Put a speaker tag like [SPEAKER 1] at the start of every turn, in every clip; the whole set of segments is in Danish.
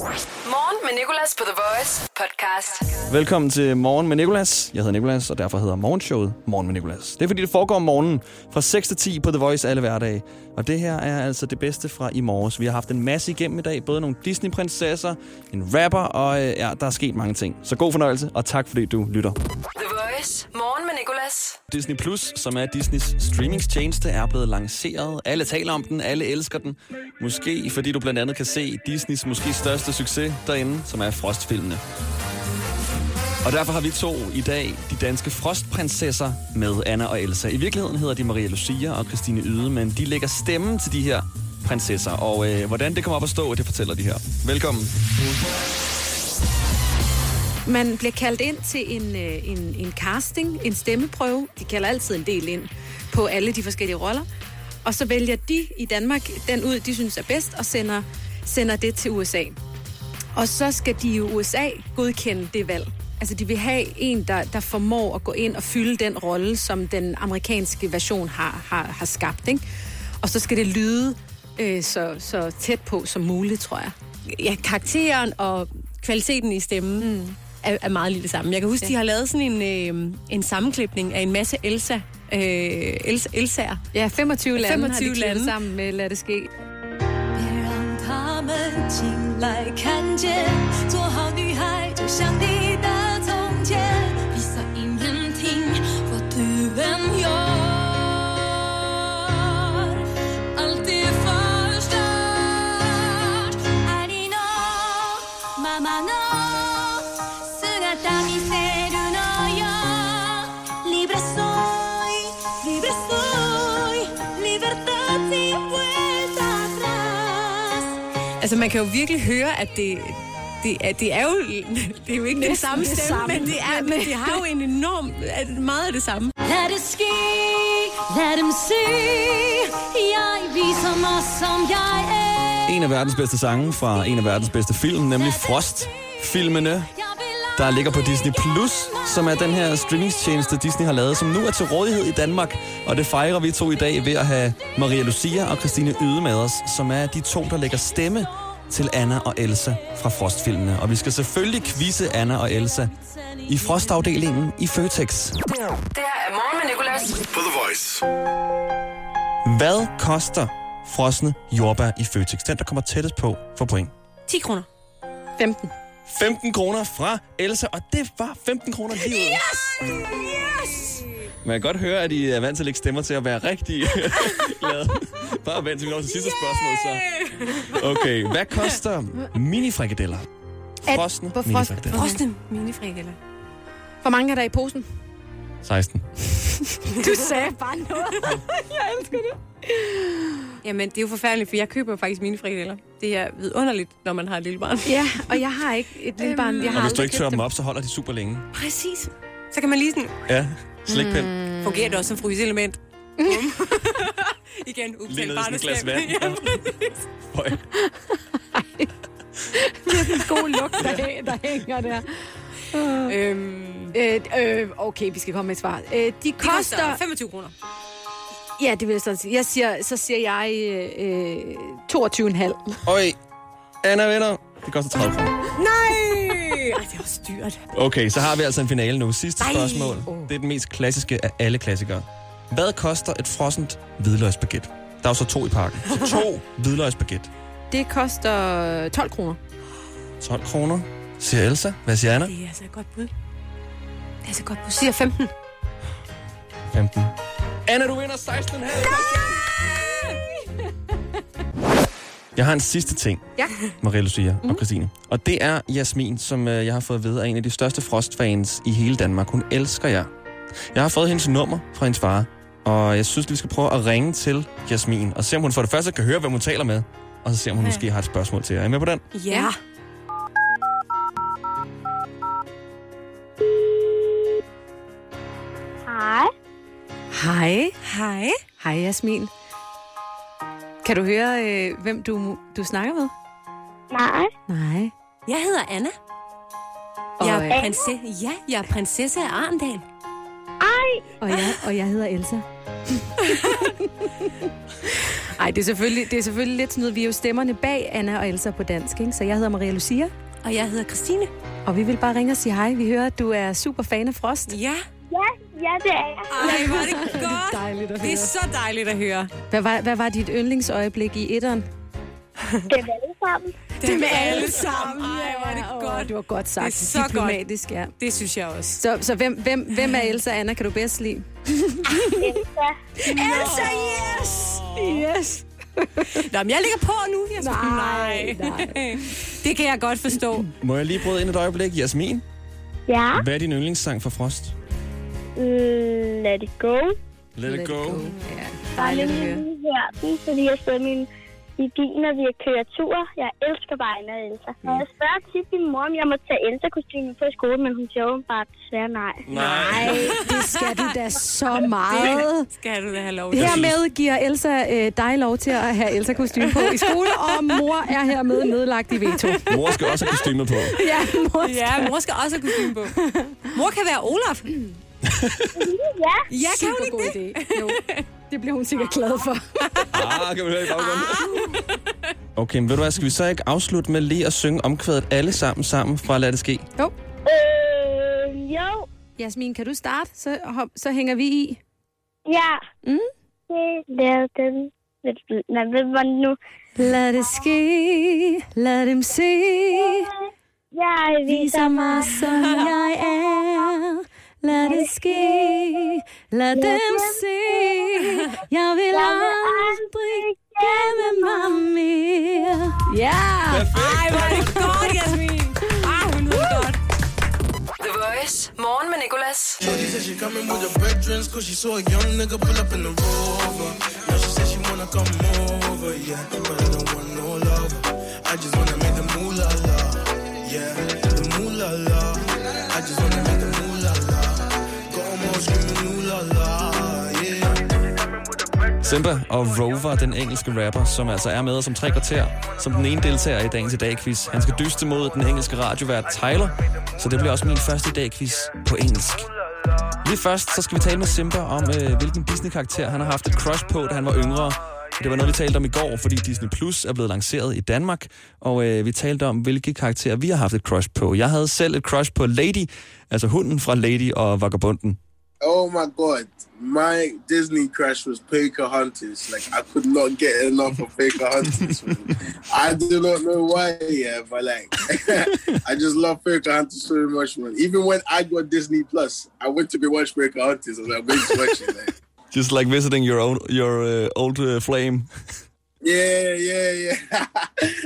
[SPEAKER 1] Morgen med Nicolas på The Voice podcast.
[SPEAKER 2] Velkommen til Morgen med Nicolas. Jeg hedder Nicolas, og derfor hedder morgenshowet Morgen med Nicolas. Det er fordi, det foregår om morgenen fra 6 til 10 på The Voice alle hverdage. Og det her er altså det bedste fra i morges. Vi har haft en masse igennem i dag. Både nogle Disney-prinsesser, en rapper, og øh, ja, der er sket mange ting. Så god fornøjelse, og tak fordi du lytter.
[SPEAKER 1] The Voice. Morgen med Nicolas.
[SPEAKER 2] Disney Plus, som er Disneys streamingstjeneste, er blevet lanceret. Alle taler om den, alle elsker den. Måske fordi du blandt andet kan se Disneys måske største succes derinde, som er Frostfilmene. Og derfor har vi to i dag de danske frostprinsesser med Anna og Elsa. I virkeligheden hedder de Maria Lucia og Christine Yde, men de lægger stemmen til de her prinsesser. Og øh, hvordan det kommer op at stå, det fortæller de her. Velkommen.
[SPEAKER 3] Man bliver kaldt ind til en, øh, en, en casting, en stemmeprøve. De kalder altid en del ind på alle de forskellige roller. Og så vælger de i Danmark den ud, de synes er bedst, og sender, sender det til USA. Og så skal de i USA godkende det valg. Altså, de vil have en, der, der formår at gå ind og fylde den rolle, som den amerikanske version har, har, har skabt. Ikke? Og så skal det lyde øh, så, så tæt på som muligt, tror jeg.
[SPEAKER 4] ja, karakteren og kvaliteten i stemmen mm er, er meget lidt det samme. Jeg kan huske, ja. de har lavet sådan en, øh, en sammenklipning af en masse Elsa, øh, Elsa Elsaer.
[SPEAKER 3] Ja, 25 lande
[SPEAKER 4] 25
[SPEAKER 3] har de klippet
[SPEAKER 4] lande.
[SPEAKER 3] sammen med Lad det ske.
[SPEAKER 5] 别让他们进来看见，做好女孩就像你
[SPEAKER 4] Altså, man kan jo virkelig høre, at det, det, er, det er jo, det er jo ikke den samme
[SPEAKER 3] det
[SPEAKER 4] stemme,
[SPEAKER 3] samme.
[SPEAKER 4] men, det er, men det har jo en enorm, meget af det samme.
[SPEAKER 5] Lad det ske, lad dem se Jeg viser mig som jeg er
[SPEAKER 2] En af verdens bedste sange fra en af verdens bedste film, nemlig Frost-filmene.
[SPEAKER 5] Jeg vil
[SPEAKER 2] der ligger på Disney Plus, som er den her streamingstjeneste, Disney har lavet, som nu er til rådighed i Danmark. Og det fejrer vi to i dag ved at have Maria Lucia og Christine Yde med os, som er de to, der lægger stemme til Anna og Elsa fra Frostfilmene. Og vi skal selvfølgelig quizze Anna og Elsa i Frostafdelingen i Føtex.
[SPEAKER 1] Det her er Morgen med Nicolas.
[SPEAKER 6] på The Voice.
[SPEAKER 2] Hvad koster frosne jordbær i Føtex? Den, der kommer tættest på, for point.
[SPEAKER 4] 10 kroner.
[SPEAKER 3] 15.
[SPEAKER 2] 15 kroner fra Elsa, og det var 15 kroner lige ud. Yes! Yes! Man kan godt høre, at I er vant til at lægge stemmer til at være rigtig glade. Bare vent til vi når til sidste spørgsmål, så. Okay, hvad koster minifrikadeller? Frosne minifrikadeller.
[SPEAKER 4] Frosne minifrikadeller.
[SPEAKER 3] Hvor mange er der i posen?
[SPEAKER 2] 16.
[SPEAKER 3] Du sagde bare noget.
[SPEAKER 4] Jamen, det er jo forfærdeligt, for jeg køber faktisk minifrikadeller. Det er vidunderligt, når man har et lille barn.
[SPEAKER 3] Ja, og jeg har ikke et lille barn. Jeg har
[SPEAKER 2] Og hvis du ikke tørrer
[SPEAKER 3] købt
[SPEAKER 2] dem op, så holder de super længe.
[SPEAKER 4] Præcis. Så kan man lige sådan...
[SPEAKER 2] Ja, slikpind.
[SPEAKER 3] Mm.
[SPEAKER 4] Fungerer det også som fryseelement? Bum. Igen,
[SPEAKER 2] Lige
[SPEAKER 4] udbetalt
[SPEAKER 2] ned i sådan et glas vand.
[SPEAKER 4] Ja,
[SPEAKER 2] Høj.
[SPEAKER 3] god lugt, der, der hænger der.
[SPEAKER 4] Øhm,
[SPEAKER 3] Øh, øh, okay, vi skal komme med et svar. Øh, de
[SPEAKER 4] de koster
[SPEAKER 3] koster...
[SPEAKER 4] 25 kroner.
[SPEAKER 3] Ja, det vil jeg sådan sige. Jeg siger, så siger jeg øh, øh, 22,5.
[SPEAKER 2] Øj, Anna vinder. Det koster 30 kroner.
[SPEAKER 4] Nej! Ej, det er også dyrt.
[SPEAKER 2] Okay, så har vi altså en finale nu. Sidste
[SPEAKER 4] Nej.
[SPEAKER 2] spørgsmål. Det er den mest klassiske af alle klassikere. Hvad koster et frossent hvidløgsbaguette? Der er jo så to i pakken. Så to hvidløgsbaguette.
[SPEAKER 3] Det koster 12 kroner.
[SPEAKER 2] 12 kroner. Siger Elsa. Hvad siger Anna?
[SPEAKER 4] Det er altså et godt bud. Det er altså et godt bud.
[SPEAKER 3] Siger 15.
[SPEAKER 2] 15. Anna, du vinder 16,5. Jeg har en sidste ting,
[SPEAKER 3] Ja.
[SPEAKER 2] Maria Lucia og Christine. Og det er Jasmin, som øh, jeg har fået at vide er en af de største Frost-fans i hele Danmark. Hun elsker jer. Jeg har fået hendes nummer fra hendes far, og jeg synes, vi skal prøve at ringe til Jasmin, og se om hun for det første kan høre, hvem hun taler med, og så se om hun måske har et spørgsmål til jer. Er I med på den?
[SPEAKER 4] Ja.
[SPEAKER 7] Hej.
[SPEAKER 3] Hej.
[SPEAKER 4] Hej,
[SPEAKER 3] Jasmin. Kan du høre, øh, hvem du, du snakker med?
[SPEAKER 7] Nej.
[SPEAKER 3] Nej.
[SPEAKER 4] Jeg hedder Anna.
[SPEAKER 3] Og,
[SPEAKER 4] Jeg er, prinsesse, ja, jeg er prinsesse af Arendal.
[SPEAKER 7] Ej.
[SPEAKER 3] og, jeg, og jeg hedder Elsa. Ej, det er, selvfølgelig, det er selvfølgelig lidt sådan noget, vi er jo stemmerne bag Anna og Elsa på dansk, ikke? Så jeg hedder Maria Lucia,
[SPEAKER 4] Og jeg hedder Christine.
[SPEAKER 3] og vi vil bare ringe og sige hej. Vi hører, at du er super fan af Frost.
[SPEAKER 4] Ja.
[SPEAKER 6] Ja, ja, det er jeg.
[SPEAKER 4] Ej, hvor er det godt.
[SPEAKER 3] Dejligt at
[SPEAKER 4] Det er
[SPEAKER 3] høre.
[SPEAKER 4] så dejligt at høre.
[SPEAKER 3] Hvad var, hvad var dit yndlingsøjeblik i etteren?
[SPEAKER 6] Det er alle sammen.
[SPEAKER 4] Det med alle sammen. Ej, hvor er det
[SPEAKER 3] Åh,
[SPEAKER 4] godt.
[SPEAKER 3] det var godt sagt.
[SPEAKER 4] Det er så
[SPEAKER 3] Diplomatisk, ja.
[SPEAKER 4] Det synes jeg også.
[SPEAKER 3] Så, så hvem, hvem, hvem af Elsa Anna kan du bedst lide?
[SPEAKER 6] Elsa.
[SPEAKER 3] Elsa, yes! Yes!
[SPEAKER 4] Nå, men jeg ligger på nu. Jeg
[SPEAKER 3] Nej,
[SPEAKER 4] nej. Det kan jeg godt forstå.
[SPEAKER 2] Må jeg lige bryde ind et øjeblik? Jasmin,
[SPEAKER 6] Ja.
[SPEAKER 2] hvad er din yndlingssang for Frost?
[SPEAKER 6] Mm, let it go.
[SPEAKER 2] Let, it go.
[SPEAKER 3] Ja,
[SPEAKER 6] Jeg har
[SPEAKER 3] dejligt at høre.
[SPEAKER 6] den, fordi jeg stod min i bilen, og vi har kørt tur. Jeg elsker bare Anna og Elsa. Og jeg spørger tit min mor, om jeg må tage Elsa-kostymen på i skole, men hun siger åbenbart desværre nej.
[SPEAKER 3] Nej, det skal du da så meget.
[SPEAKER 4] Skal du da have lov til.
[SPEAKER 3] Hermed giver Elsa øh, dig lov til at have elsa kostume på i skole, og mor er hermed nedlagt i veto.
[SPEAKER 2] Mor skal også have kostymer på.
[SPEAKER 3] Ja, mor.
[SPEAKER 4] Ja, mor skal også have kostume på. Mor kan være Olaf.
[SPEAKER 6] Ja,
[SPEAKER 4] Ja, kan hun
[SPEAKER 3] Super
[SPEAKER 4] ikke
[SPEAKER 3] god
[SPEAKER 4] det?
[SPEAKER 3] idé. Jo, det bliver hun sikkert glad for.
[SPEAKER 2] Ah, kan vi høre i baggrunden? Okay, men ved du hvad, skal vi så ikke afslutte med lige at synge omkvædet alle sammen sammen fra Lad det ske?
[SPEAKER 3] Jo.
[SPEAKER 6] øh, jo,
[SPEAKER 3] Jasmin, kan du starte? Så, hop, så hænger vi i.
[SPEAKER 6] ja.
[SPEAKER 3] Mm.
[SPEAKER 6] Det lavede den. Nej, hvad var det nu?
[SPEAKER 3] Lad det ske, lad dem se.
[SPEAKER 6] Jeg
[SPEAKER 3] Viser mig, som jeg er. Lad det ske, lad dem se. Jeg vil aldrig gemme mig mere. Ja!
[SPEAKER 4] Ej, hvor er det godt, Jasmin. Ej, hun ved det godt.
[SPEAKER 1] The Voice. Morgen med Nicolas.
[SPEAKER 7] Shorty said she coming with her veterans Cause she saw a young nigga pull up in the rover Now she said she wanna come over, yeah But I don't want no love I just wanna make the moolah la Yeah, the moolah la I just wanna
[SPEAKER 2] Simba og Rover, den engelske rapper, som altså er med os om tre kvarter, som den ene deltager i dagens i dag quiz. Han skal dyste mod den engelske radiovært Tyler, så det bliver også min første i dag quiz på engelsk. Lige først, så skal vi tale med Simba om, øh, hvilken Disney-karakter han har haft et crush på, da han var yngre. Det var noget, vi talte om i går, fordi Disney Plus er blevet lanceret i Danmark, og øh, vi talte om, hvilke karakterer vi har haft et crush på. Jeg havde selv et crush på Lady, altså hunden fra Lady og Vagabunden.
[SPEAKER 8] Oh my god, my Disney crush was Pocahontas. Like I could not get enough of Pocahontas. man. I do not know why, yeah, but like I just love Pocahontas so much, man. Even when I got Disney Plus, I went to go watch Pocahontas. I was like, going to watch it, like.
[SPEAKER 2] Just like visiting your own, your uh, old uh, flame.
[SPEAKER 8] Yeah, yeah, yeah.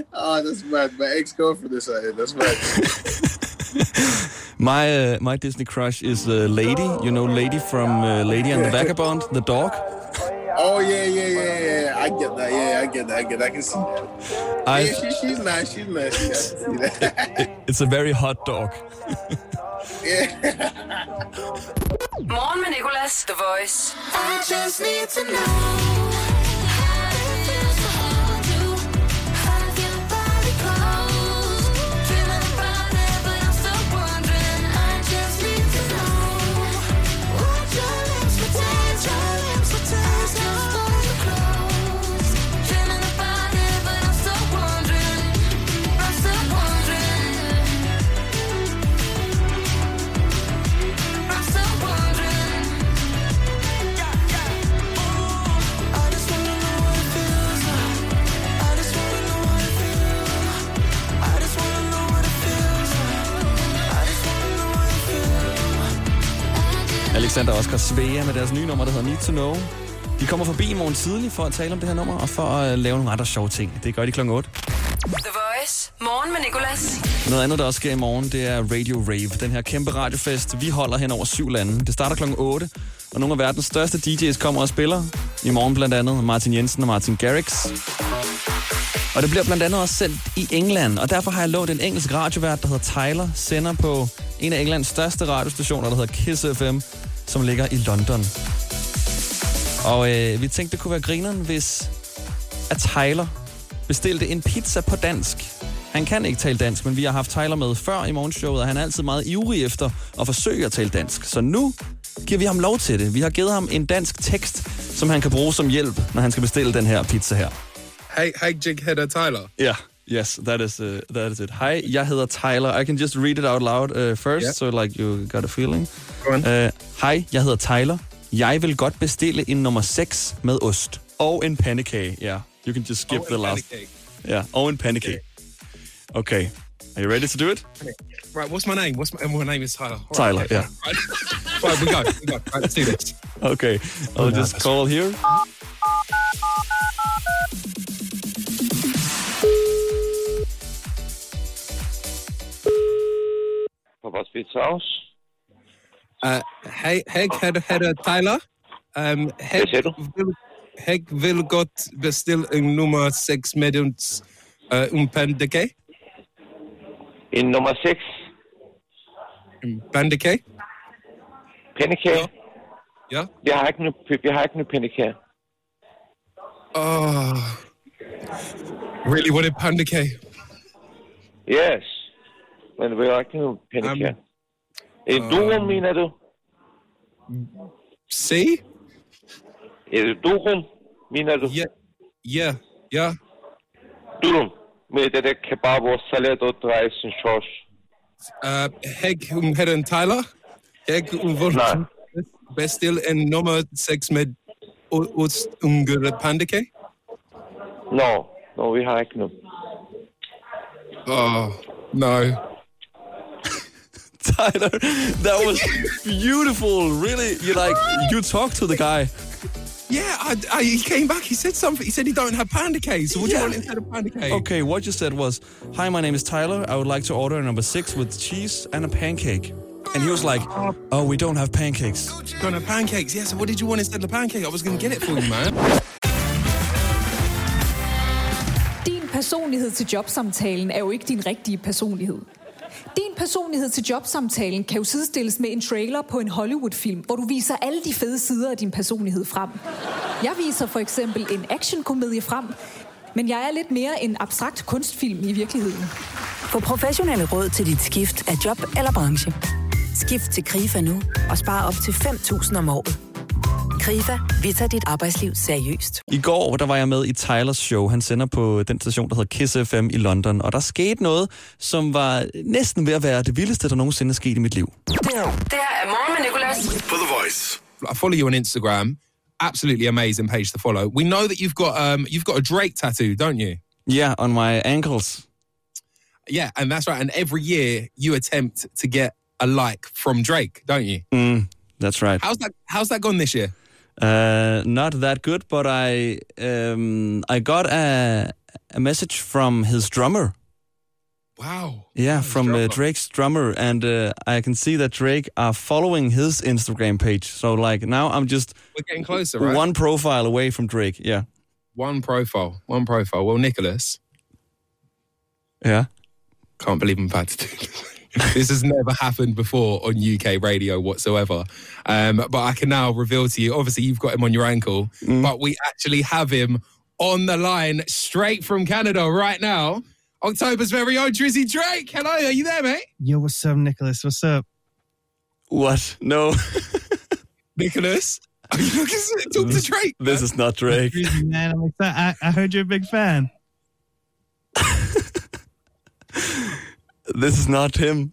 [SPEAKER 8] oh, that's mad. My ex-girlfriend is out here. That's mad.
[SPEAKER 2] My uh, my Disney crush is uh, Lady. You know Lady from uh, Lady and the Vagabond, the dog.
[SPEAKER 8] Oh yeah, yeah, yeah, yeah. I get that. Yeah, I get that. I get. That. I can see that.
[SPEAKER 2] I,
[SPEAKER 8] Yeah, she, she's nice. She's nice. Yeah, I can see that.
[SPEAKER 2] it's a very hot dog.
[SPEAKER 8] yeah.
[SPEAKER 1] Morgen med Nicolas. The Voice.
[SPEAKER 5] I just need to know
[SPEAKER 2] Alexander og Oscar Svea med deres nye nummer, der hedder Need to Know. De kommer forbi i morgen tidlig for at tale om det her nummer, og for at lave nogle andre sjove ting. Det gør de klokken 8.
[SPEAKER 1] The Voice. Morgen med Nicolas.
[SPEAKER 2] Noget andet, der også sker i morgen, det er Radio Rave. Den her kæmpe radiofest, vi holder hen over syv lande. Det starter klokken 8, og nogle af verdens største DJ's kommer og spiller. I morgen blandt andet Martin Jensen og Martin Garrix. Og det bliver blandt andet også sendt i England, og derfor har jeg lånt en engelsk radiovært, der hedder Tyler, sender på en af Englands største radiostationer, der hedder Kiss FM, som ligger i London. Og øh, vi tænkte, det kunne være grineren, hvis at Tyler bestilte en pizza på dansk. Han kan ikke tale dansk, men vi har haft Tyler med før i morgenshowet, og han er altid meget ivrig efter at forsøge at tale dansk. Så nu giver vi ham lov til det. Vi har givet ham en dansk tekst, som han kan bruge som hjælp, når han skal bestille den her pizza her.
[SPEAKER 9] Hey, hey, Jigheader Tyler.
[SPEAKER 2] Ja, yes, that is, uh, that is it. Hej, jeg hedder Tyler. I can just read it out loud uh, first,
[SPEAKER 9] Yeah.
[SPEAKER 2] so like you got a feeling.
[SPEAKER 9] Go on.
[SPEAKER 2] Uh, Hej, jeg hedder Tyler. Jeg vil godt bestille en nummer 6 med ost. Og en pandekage. Ja, yeah. you can just skip
[SPEAKER 9] Oh,
[SPEAKER 2] the last.
[SPEAKER 9] pancake.
[SPEAKER 2] Ja, og en pandekage. Okay. Are you ready to do it?
[SPEAKER 9] Right, what's my name? What's my, my name is Tyler. All
[SPEAKER 2] Tyler,
[SPEAKER 9] okay,
[SPEAKER 2] yeah.
[SPEAKER 9] Right. right, we go. We go. Right, let's do this.
[SPEAKER 2] Okay, I'll just call here.
[SPEAKER 10] Papa's Pizza House.
[SPEAKER 9] Uh, hey, Heg header, header Tyler. Um, Heg,
[SPEAKER 10] Hvad siger du?
[SPEAKER 9] vil, Heg vil godt bestille en nummer 6 med en, uh, en pandekage.
[SPEAKER 10] En nummer 6.
[SPEAKER 9] En pandekage?
[SPEAKER 10] Pandekage.
[SPEAKER 9] Ja.
[SPEAKER 10] Jeg har ikke nu, jeg har ikke nu pandekage.
[SPEAKER 9] Oh, really wanted pandekage.
[SPEAKER 10] Yes. Men vi har ikke nu pandekage.
[SPEAKER 9] Um,
[SPEAKER 10] En durum, mener du?
[SPEAKER 9] Se?
[SPEAKER 10] En durum, mener du?
[SPEAKER 9] Ja, ja, ja.
[SPEAKER 10] Durum. Med det der kebab og salat og drejsensauce.
[SPEAKER 9] Uh, Heg um, header Tyler. Heg um, vil
[SPEAKER 10] Nej.
[SPEAKER 9] bestille en nummer 6 med ost en pandekage.
[SPEAKER 10] No, no, vi har ikke nu.
[SPEAKER 9] Oh, no.
[SPEAKER 2] Tyler, that was beautiful. Really, you like you talked to the guy.
[SPEAKER 9] Yeah, I, I, he came back. He said something. He said he don't have pandekage. So what do
[SPEAKER 2] Yeah.
[SPEAKER 9] you want instead of pandekage?
[SPEAKER 2] Okay, what you said was, "Hi, my name is Tyler. I would like to order a number six with cheese and a pancake." And he was like, "Oh, we don't have pancakes."
[SPEAKER 9] Going to pancakes. Yeah. So what did you want instead of pancake? I was going to get it for you, man.
[SPEAKER 11] Din personlighed til jobsamtalen er jo ikke din rigtige personlighed. Din personlighed til jobsamtalen kan jo sidestilles med en trailer på en Hollywood-film, hvor du viser alle de fede sider af din personlighed frem. Jeg viser for eksempel en actionkomedie frem, men jeg er lidt mere en abstrakt kunstfilm i virkeligheden.
[SPEAKER 12] Få professionelle råd til dit skift af job eller branche. Skift til KRIFA nu og spar op til 5.000 om året. KRIFA, vi tager dit arbejdsliv seriøst.
[SPEAKER 2] I går, der var jeg med i Tylers show. Han sender på den station, der hedder Kiss FM i London. Og der skete noget, som var næsten ved at være det vildeste, der nogensinde er sket i mit liv.
[SPEAKER 1] Det her er Morgen med Nicolas.
[SPEAKER 8] For the voice.
[SPEAKER 9] I follow you on Instagram. Absolutely amazing page to follow. We know that you've got um, you've got a Drake tattoo, don't you?
[SPEAKER 2] Yeah, on my ankles.
[SPEAKER 9] Yeah, and that's right. And every year you attempt to get a like from Drake, don't you?
[SPEAKER 2] Mm, that's right.
[SPEAKER 9] How's that? How's that gone this year?
[SPEAKER 2] Uh, not that good, but I um, I got a, a message from his drummer.
[SPEAKER 9] Wow.
[SPEAKER 2] Yeah,
[SPEAKER 9] his
[SPEAKER 2] from uh. Drake's drummer, and uh, I can see that Drake are following his Instagram page. So like now I'm just
[SPEAKER 9] We're getting closer, right?
[SPEAKER 2] one profile away from Drake. Yeah,
[SPEAKER 9] One profile. One profile. Well, Nicholas,
[SPEAKER 2] yeah.
[SPEAKER 9] can't believe I'm about to do this. this has never happened before on UK radio whatsoever. Um, but I can now reveal to you obviously, you've got him on your ankle, but we actually have him on the line straight from Canada right now. October's very own Drizzy Drake. Hello, are you there, mate?
[SPEAKER 13] Yo, what's up, Nicholas? What's up?
[SPEAKER 2] What? No,
[SPEAKER 9] Nicholas? Are you looking to talk to Drake?
[SPEAKER 2] this is not Drake.
[SPEAKER 13] Crazy, man. I'm excited. I, I heard you're a big fan.
[SPEAKER 2] This is not him.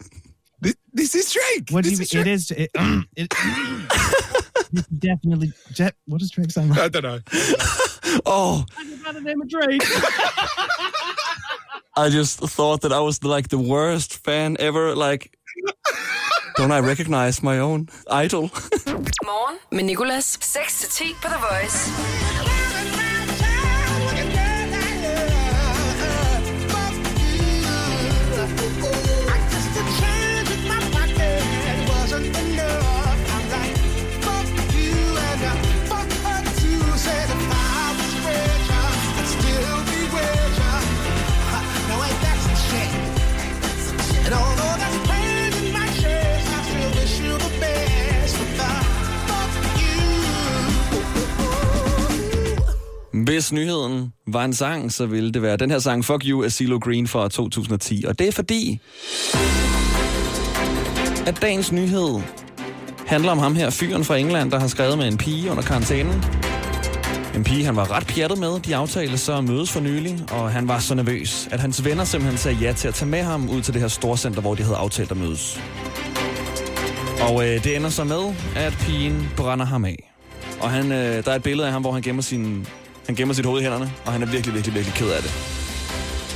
[SPEAKER 9] This, this is Drake.
[SPEAKER 13] What do you
[SPEAKER 9] is
[SPEAKER 13] mean?
[SPEAKER 9] Drake.
[SPEAKER 13] It is. It, it, it's definitely. Jet, what does Drake sound like?
[SPEAKER 9] I don't know.
[SPEAKER 2] Oh,
[SPEAKER 13] I just got the name of Drake.
[SPEAKER 2] I just thought that I was like the worst fan ever. Like, don't I recognize my own idol?
[SPEAKER 1] Morgen med Nicolas. 6-10 på The Voice.
[SPEAKER 2] Var en sang, så ville det være den her sang, Fuck You af CeeLo Green fra 2010. Og det er fordi, at dagens nyhed handler om ham her, fyren fra England, der har skrevet med en pige under karantænen. En pige, han var ret pjattet med. De aftalte så at mødes for nylig, og han var så nervøs, at hans venner simpelthen sagde ja til at tage med ham ud til det her storcenter, hvor de havde aftalt at mødes. Og øh, det ender så med, at pigen brænder ham af. Og han, øh, der er et billede af ham, hvor han gemmer, sin, han gemmer sit hoved i hænderne, og han er virkelig, virkelig, virkelig ked af det.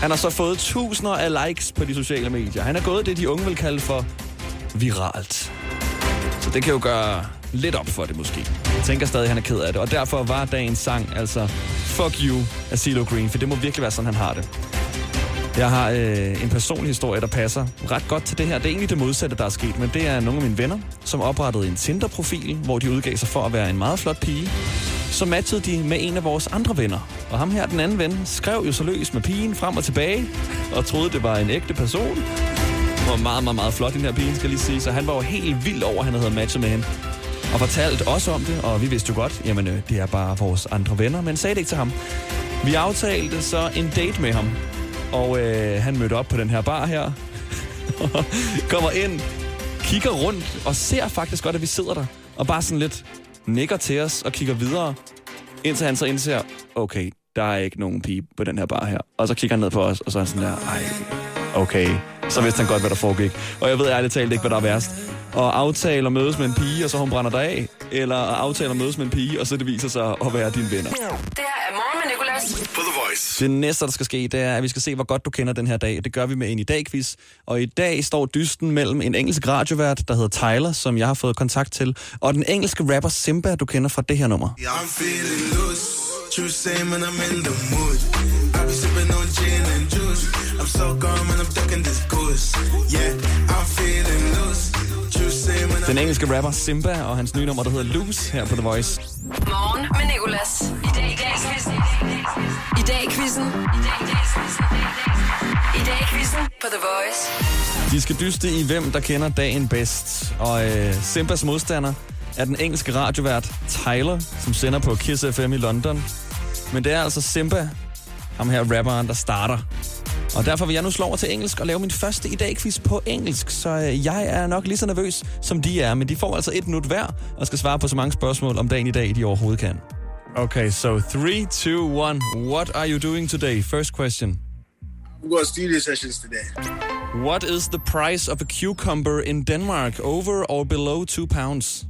[SPEAKER 2] Han har så fået tusinder af likes på de sociale medier. Han er gået det, de unge vil kalde for viralt. Så det kan jo gøre lidt op for det måske. Jeg tænker stadig, at han er ked af det. Og derfor var dagens sang altså Fuck You af CeeLo Green, for det må virkelig være sådan, han har det. Jeg har øh, en personlig historie, der passer ret godt til det her. Det er egentlig det modsatte, der er sket, men det er nogle af mine venner, som oprettede en Tinder-profil, hvor de udgav sig for at være en meget flot pige. Så matchede de med en af vores andre venner. Og ham her, den anden ven, skrev jo så løs med pigen frem og tilbage, og troede, det var en ægte person. Hun var meget, meget, meget flot, den her pige, skal lige sige. Så han var jo helt vild over, at han havde matchet med hende. Og fortalte også om det, og vi vidste jo godt, jamen øh, det er bare vores andre venner, men sagde det ikke til ham. Vi aftalte så en date med ham, og øh, han mødte op på den her bar her. Kommer ind, kigger rundt og ser faktisk godt, at vi sidder der. Og bare sådan lidt nikker til os og kigger videre. Indtil han så indser, okay, der er ikke nogen pige på den her bar her. Og så kigger han ned på os, og så er han sådan der, ej, okay. Så vidste han godt, hvad der foregik. Og jeg ved ærligt talt ikke, hvad der er værst. Og aftale at mødes med en pige, og så hun brænder dig af. Eller at aftale at mødes med en pige, og så det viser sig at være dine venner.
[SPEAKER 1] Det her er morgen med Nicolas.
[SPEAKER 14] På The Voice.
[SPEAKER 2] Det næste, der skal ske, det er, at vi skal se, hvor godt du kender den her dag. Det gør vi med en i dag-quiz. Og i dag står dysten mellem en engelsk radiovært, der hedder Tyler, som jeg har fået kontakt til, og den engelske rapper Simba, du kender fra det her nummer.
[SPEAKER 7] I'm feeling loose. True same when I'm in the mood. Sipping on gin and juice. I'm so calm and I'm ducking this goose. Yeah, I'm feeling loose.
[SPEAKER 2] Den engelske rapper Simba og hans nye nummer, der hedder Loose, her på The Voice.
[SPEAKER 1] Morgen med Nicolas. I dag i dag quizzen. I dag quizzen. I dag i quizzen på The Voice.
[SPEAKER 2] De skal dyste i, hvem der kender dagen bedst. Og øh, Simbas modstander er den engelske radiovært Tyler, som sender på Kiss FM i London. Men det er altså Simba, ham her rapperen, der starter. Og derfor vil jeg nu slå over til engelsk og lave min første i dag quiz på engelsk. Så øh, jeg er nok lige så nervøs, som de er. Men de får altså et minut hver og skal svare på så mange spørgsmål om dagen i dag, de overhovedet kan. Okay, so 3, 2, 1. What are you doing today? First question.
[SPEAKER 8] We've got studio sessions today.
[SPEAKER 2] What is the price of a cucumber in Denmark? Over or below two pounds?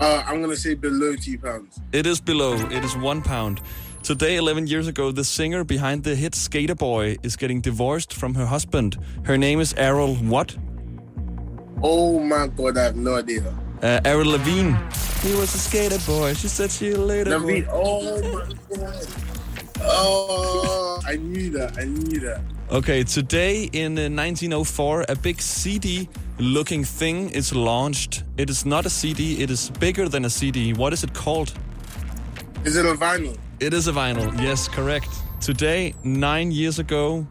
[SPEAKER 8] Uh, I'm gonna say below two pounds.
[SPEAKER 2] It is below. It is one pound. Today, 11 years ago, the singer behind the hit Skater Boy is getting divorced from her husband. Her name is Errol what?
[SPEAKER 8] Oh my god, I have no idea.
[SPEAKER 2] Uh, Errol Levine. He was a skater boy. She said she later.
[SPEAKER 8] Levine. Oh my god. Oh, I knew that. I knew that.
[SPEAKER 2] Okay, today in uh, 1904, a big CD-looking thing is launched. It is not a CD. It is bigger than a CD. What is it called?
[SPEAKER 8] Is it a vinyl?
[SPEAKER 2] It is a vinyl. Yes, correct. Today, nine years ago,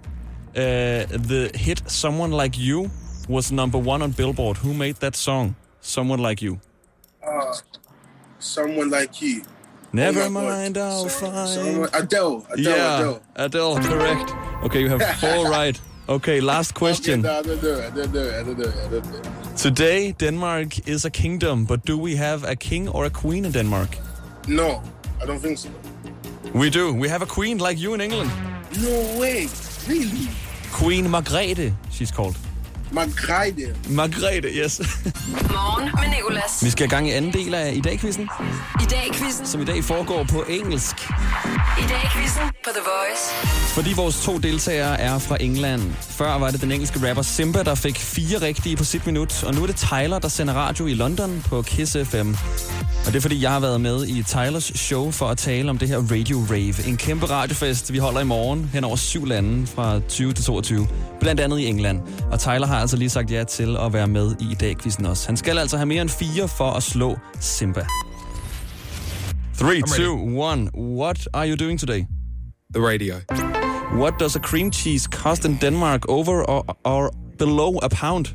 [SPEAKER 2] uh, the hit "Someone Like You" was number one on Billboard. Who made that song? "Someone Like You."
[SPEAKER 8] Uh, someone like you.
[SPEAKER 2] Never
[SPEAKER 8] Oh my God.
[SPEAKER 2] mind, I'll
[SPEAKER 8] So-
[SPEAKER 2] find.
[SPEAKER 8] someone- Adele. Adele.
[SPEAKER 2] yeah,
[SPEAKER 8] Adele.
[SPEAKER 2] Adele. Correct. Okay, you have four right. Okay, last question.
[SPEAKER 8] Okay, no, I don't know. I don't know. I don't know. I don't.
[SPEAKER 2] Today, Denmark is a kingdom, but do we have a king or a queen in Denmark?
[SPEAKER 8] No, I don't think so.
[SPEAKER 2] We do. We have a queen like you in England.
[SPEAKER 8] No way. Really?
[SPEAKER 2] Queen Margrethe, she's called.
[SPEAKER 8] Margrethe.
[SPEAKER 2] Margrethe, yes.
[SPEAKER 1] Morgen med Nicolas.
[SPEAKER 2] Vi skal i gang i anden del af i dag quizzen,
[SPEAKER 1] I dag i quizzen.
[SPEAKER 2] som i dag foregår på engelsk.
[SPEAKER 1] I dag i quizzen på The Voice.
[SPEAKER 2] Fordi vores to deltagere er fra England. Før var det den engelske rapper Simba, der fik fire rigtige på sit minut, og nu er det Tyler, der sender radio i London på Kiss FM. Og det er fordi, jeg har været med i Tylers show for at tale om det her Radio Rave. En kæmpe radiofest, vi holder i morgen hen over syv lande fra 20 til 22. Blandt andet i England. Og Tyler har altså lige sagt ja til at være med i i dag quizzen også. Han skal altså have mere end fire for at slå Simba. 3,
[SPEAKER 9] ready.
[SPEAKER 2] 2, 1. What are you doing today?
[SPEAKER 9] The radio.
[SPEAKER 2] What does a cream cheese cost in Denmark over or, or below a pound?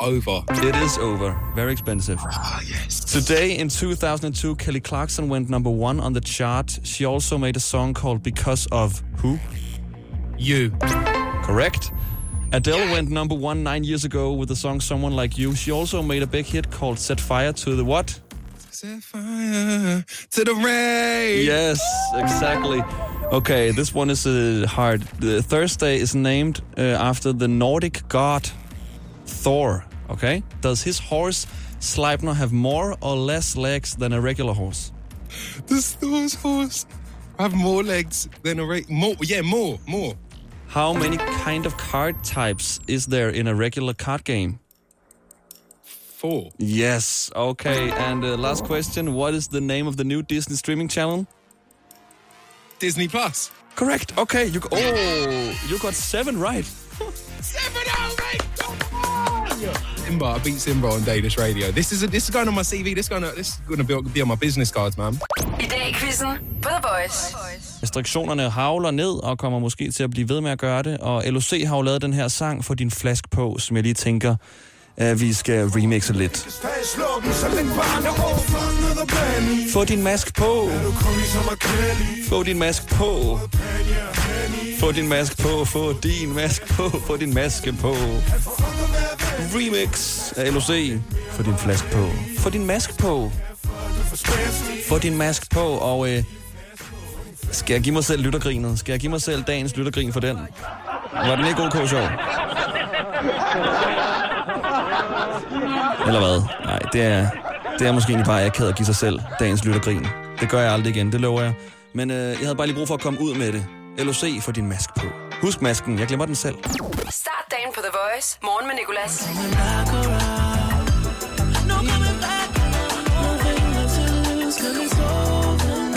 [SPEAKER 9] Over.
[SPEAKER 2] It is over. Very expensive.
[SPEAKER 9] Ah, yes.
[SPEAKER 2] Today in 2002, Kelly Clarkson went number one on the chart. She also made a song called Because of Who?
[SPEAKER 9] You.
[SPEAKER 2] Correct. Adele went number one nine years ago with the song Someone Like You. She also made a big hit called Set Fire to the What?
[SPEAKER 9] Set fire to the rain.
[SPEAKER 2] Yes, exactly. Okay, this one is uh, hard. The Thursday is named uh, after the Nordic god Thor. Okay, does his horse Sleipner have more or less legs than a regular horse?
[SPEAKER 9] Does Thor's horse have more legs than a ra- more? Yeah, more, more.
[SPEAKER 2] How many kind of card types is there in a regular card game?
[SPEAKER 9] Four.
[SPEAKER 2] Yes. Okay. And uh, last question: What is the name of the new Disney streaming channel?
[SPEAKER 9] Disney Plus.
[SPEAKER 2] Correct. Okay. You oh, you got seven right.
[SPEAKER 9] Seven out, mate. Simba, I beat Simba on Danish radio. This is a, this is going on my CV. This is going to this is going to be, be on my business cards, man.
[SPEAKER 1] I dag quizzen på The Voice.
[SPEAKER 2] Restriktionerne havler ned og kommer måske til at blive ved med at gøre det. Og LOC har jo lavet den her sang for din flask på, som jeg lige tænker, at vi skal remixe lidt. Få din mask på. Få din mask på. Få din mask på. Få din mask på. Få din maske på. Remix af LOC. Få din flask på. Få din mask på. Få din mask på. Og øh, skal jeg give mig selv lyttergrinet? Skal jeg give mig selv dagens lyttergrin for den? Var den ikke ok sjov? Eller hvad? Nej, det er, det er måske egentlig bare akavet at give sig selv dagens lyttergrin. Det gør jeg aldrig igen, det lover jeg. Men øh, jeg havde bare lige brug for at komme ud med det. LOC for din mask på. Husk masken, jeg glemmer den selv.
[SPEAKER 1] Start dagen på The Voice. Morgen med Nicolas.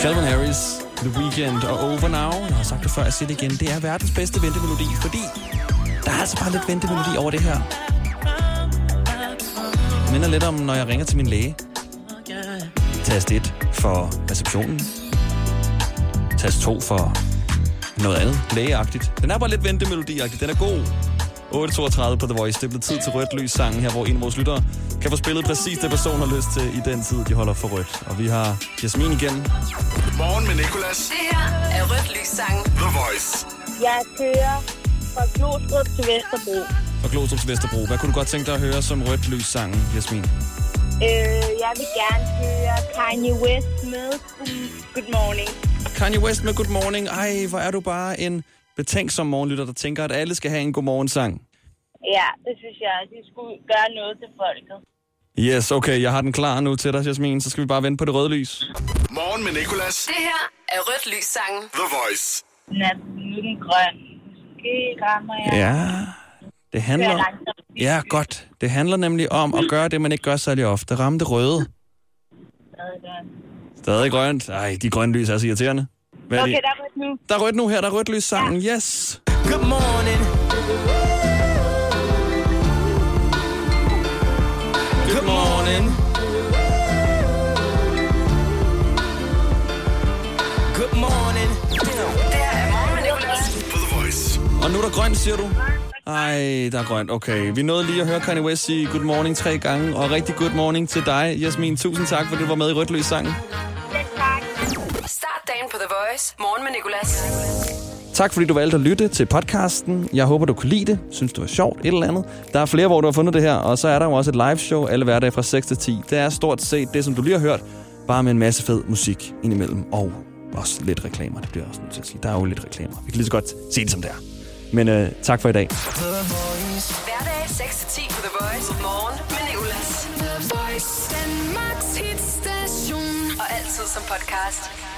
[SPEAKER 2] Calvin Harris, The Weekend og Over Now. Jeg har sagt det før, jeg siger det igen. Det er verdens bedste ventemelodi, fordi der er altså bare lidt ventemelodi over det her. Det minder lidt om, når jeg ringer til min læge. Tast 1 for receptionen. Tast 2 for noget andet lægeagtigt. Den er bare lidt ventemelodiagtig. Den er god. 8.32 på The Voice. Det er blevet tid til rødt lys sangen her, hvor en af vores lyttere kan få spillet præcis det, person har lyst til i den tid, de holder for rødt. Og vi har Jasmin igen.
[SPEAKER 14] Morgen med Nicolas.
[SPEAKER 1] Det her er rødt lys sangen.
[SPEAKER 14] The Voice.
[SPEAKER 6] Jeg kører fra Glostrup til Vesterbro.
[SPEAKER 2] Fra Glostrup til Vesterbro. Hvad kunne du godt tænke dig at høre som rødt lys sangen, Jasmin?
[SPEAKER 6] Øh, jeg vil gerne høre Kanye West med Good Morning.
[SPEAKER 2] Kanye West med Good Morning. Ej, hvor er du bare en betænksom morgenlytter, der tænker, at alle skal have en godmorgensang.
[SPEAKER 6] Ja, det synes jeg. De skulle gøre noget til folket.
[SPEAKER 2] Yes, okay, jeg har den klar nu til dig, Jasmin. Så skal vi bare vente på det røde lys.
[SPEAKER 14] Morgen med Nicolas.
[SPEAKER 1] Det her er rødt lys sangen.
[SPEAKER 14] The Voice.
[SPEAKER 6] Nat, nu er den grøn. Måske rammer jeg.
[SPEAKER 2] Ja, det handler... Ja, godt. Det handler nemlig om at gøre det, man ikke gør særlig ofte. Ramme det røde.
[SPEAKER 6] Stadig grøn.
[SPEAKER 2] Stadig grønt. Ej, de grønne lys er så irriterende. Hvad er
[SPEAKER 6] Okay,
[SPEAKER 2] det?
[SPEAKER 6] der er rødt nu.
[SPEAKER 2] Der er rødt nu her, der er rødt lys sangen. Yes.
[SPEAKER 15] Good morning.
[SPEAKER 2] Good morning.
[SPEAKER 15] Good morning.
[SPEAKER 1] Er.
[SPEAKER 2] Og nu er der grønt, siger du? Ej, der er grønt. Okay, vi nåede lige at høre Kanye West sige good morning tre gange, og rigtig good morning til dig, Jasmin. Tusind tak, for du var med i Rødt Lys sangen.
[SPEAKER 1] Voice. Morgen med Nicolas.
[SPEAKER 2] Tak fordi du valgte at lytte til podcasten. Jeg håber, du kunne lide det. Synes det var sjovt, et eller andet. Der er flere, hvor du har fundet det her, og så er der jo også et live show alle hverdage fra 6 til 10. Det er stort set det, som du lige har hørt, bare med en masse fed musik indimellem, og også lidt reklamer. Det bliver jeg også nødt til at sige. Der er jo lidt reklamer. Vi kan lige så godt se det som det er. Men øh, tak for i dag.
[SPEAKER 1] Hverdag 6-10 på The Voice. Morgen med Nicolas. The Voice. Danmarks hitstation. Og altid som podcast.